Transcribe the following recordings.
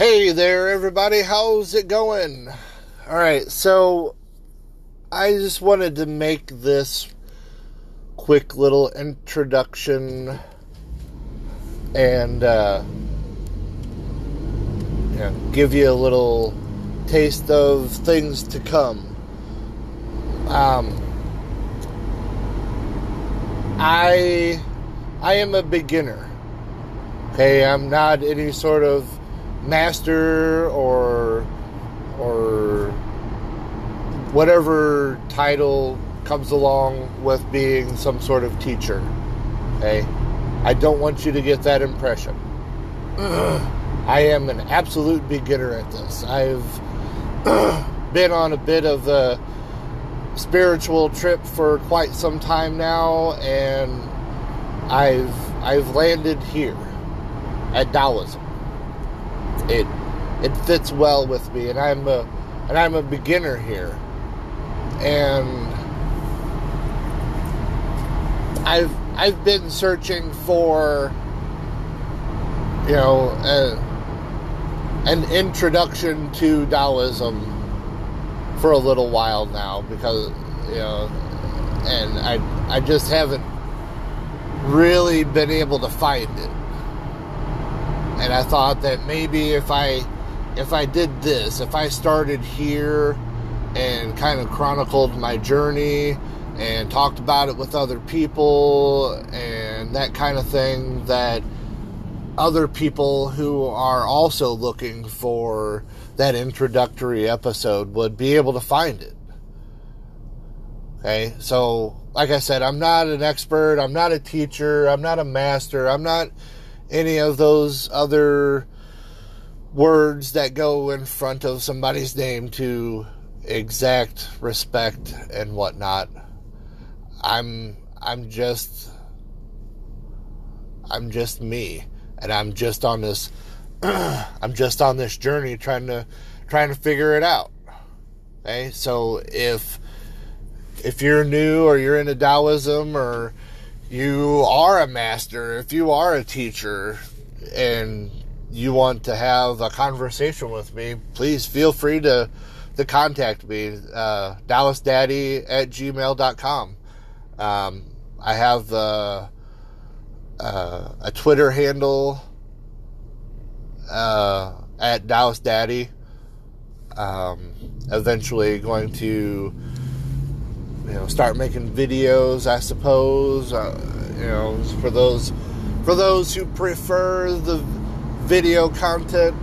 Hey there, everybody. How's it going? All right, so I just wanted to make this quick little introduction and uh, you know, give you a little taste of things to come. Um, I I am a beginner. Okay, I'm not any sort of master or or whatever title comes along with being some sort of teacher. Okay? I don't want you to get that impression. I am an absolute beginner at this. I've been on a bit of a spiritual trip for quite some time now and I've I've landed here at Taoism it it fits well with me, and I'm a and I'm a beginner here, and I've I've been searching for you know a, an introduction to Taoism for a little while now because you know and I I just haven't really been able to find it and I thought that maybe if I if I did this, if I started here and kind of chronicled my journey and talked about it with other people and that kind of thing that other people who are also looking for that introductory episode would be able to find it. Okay, so like I said, I'm not an expert, I'm not a teacher, I'm not a master, I'm not any of those other words that go in front of somebody's name to exact respect and whatnot. I'm I'm just I'm just me and I'm just on this I'm just on this journey trying to trying to figure it out. Okay? So if if you're new or you're into Taoism or you are a master, if you are a teacher, and you want to have a conversation with me, please feel free to, to contact me. Uh, DallasDaddy at gmail.com. Um, I have uh, uh, a Twitter handle uh, at Dallas Daddy. Um, eventually, going to you know start making videos i suppose uh, you know for those for those who prefer the video content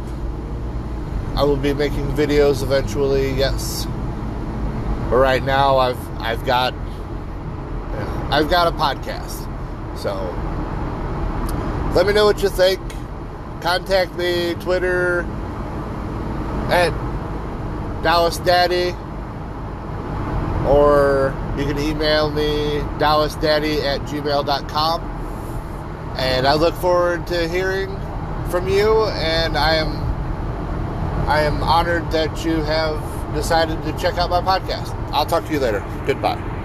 i will be making videos eventually yes. But right now i've i've got i've got a podcast. So let me know what you think. Contact me twitter at dallas daddy or you can email me dallasdaddy at gmail.com and i look forward to hearing from you and i am i am honored that you have decided to check out my podcast. I'll talk to you later. Goodbye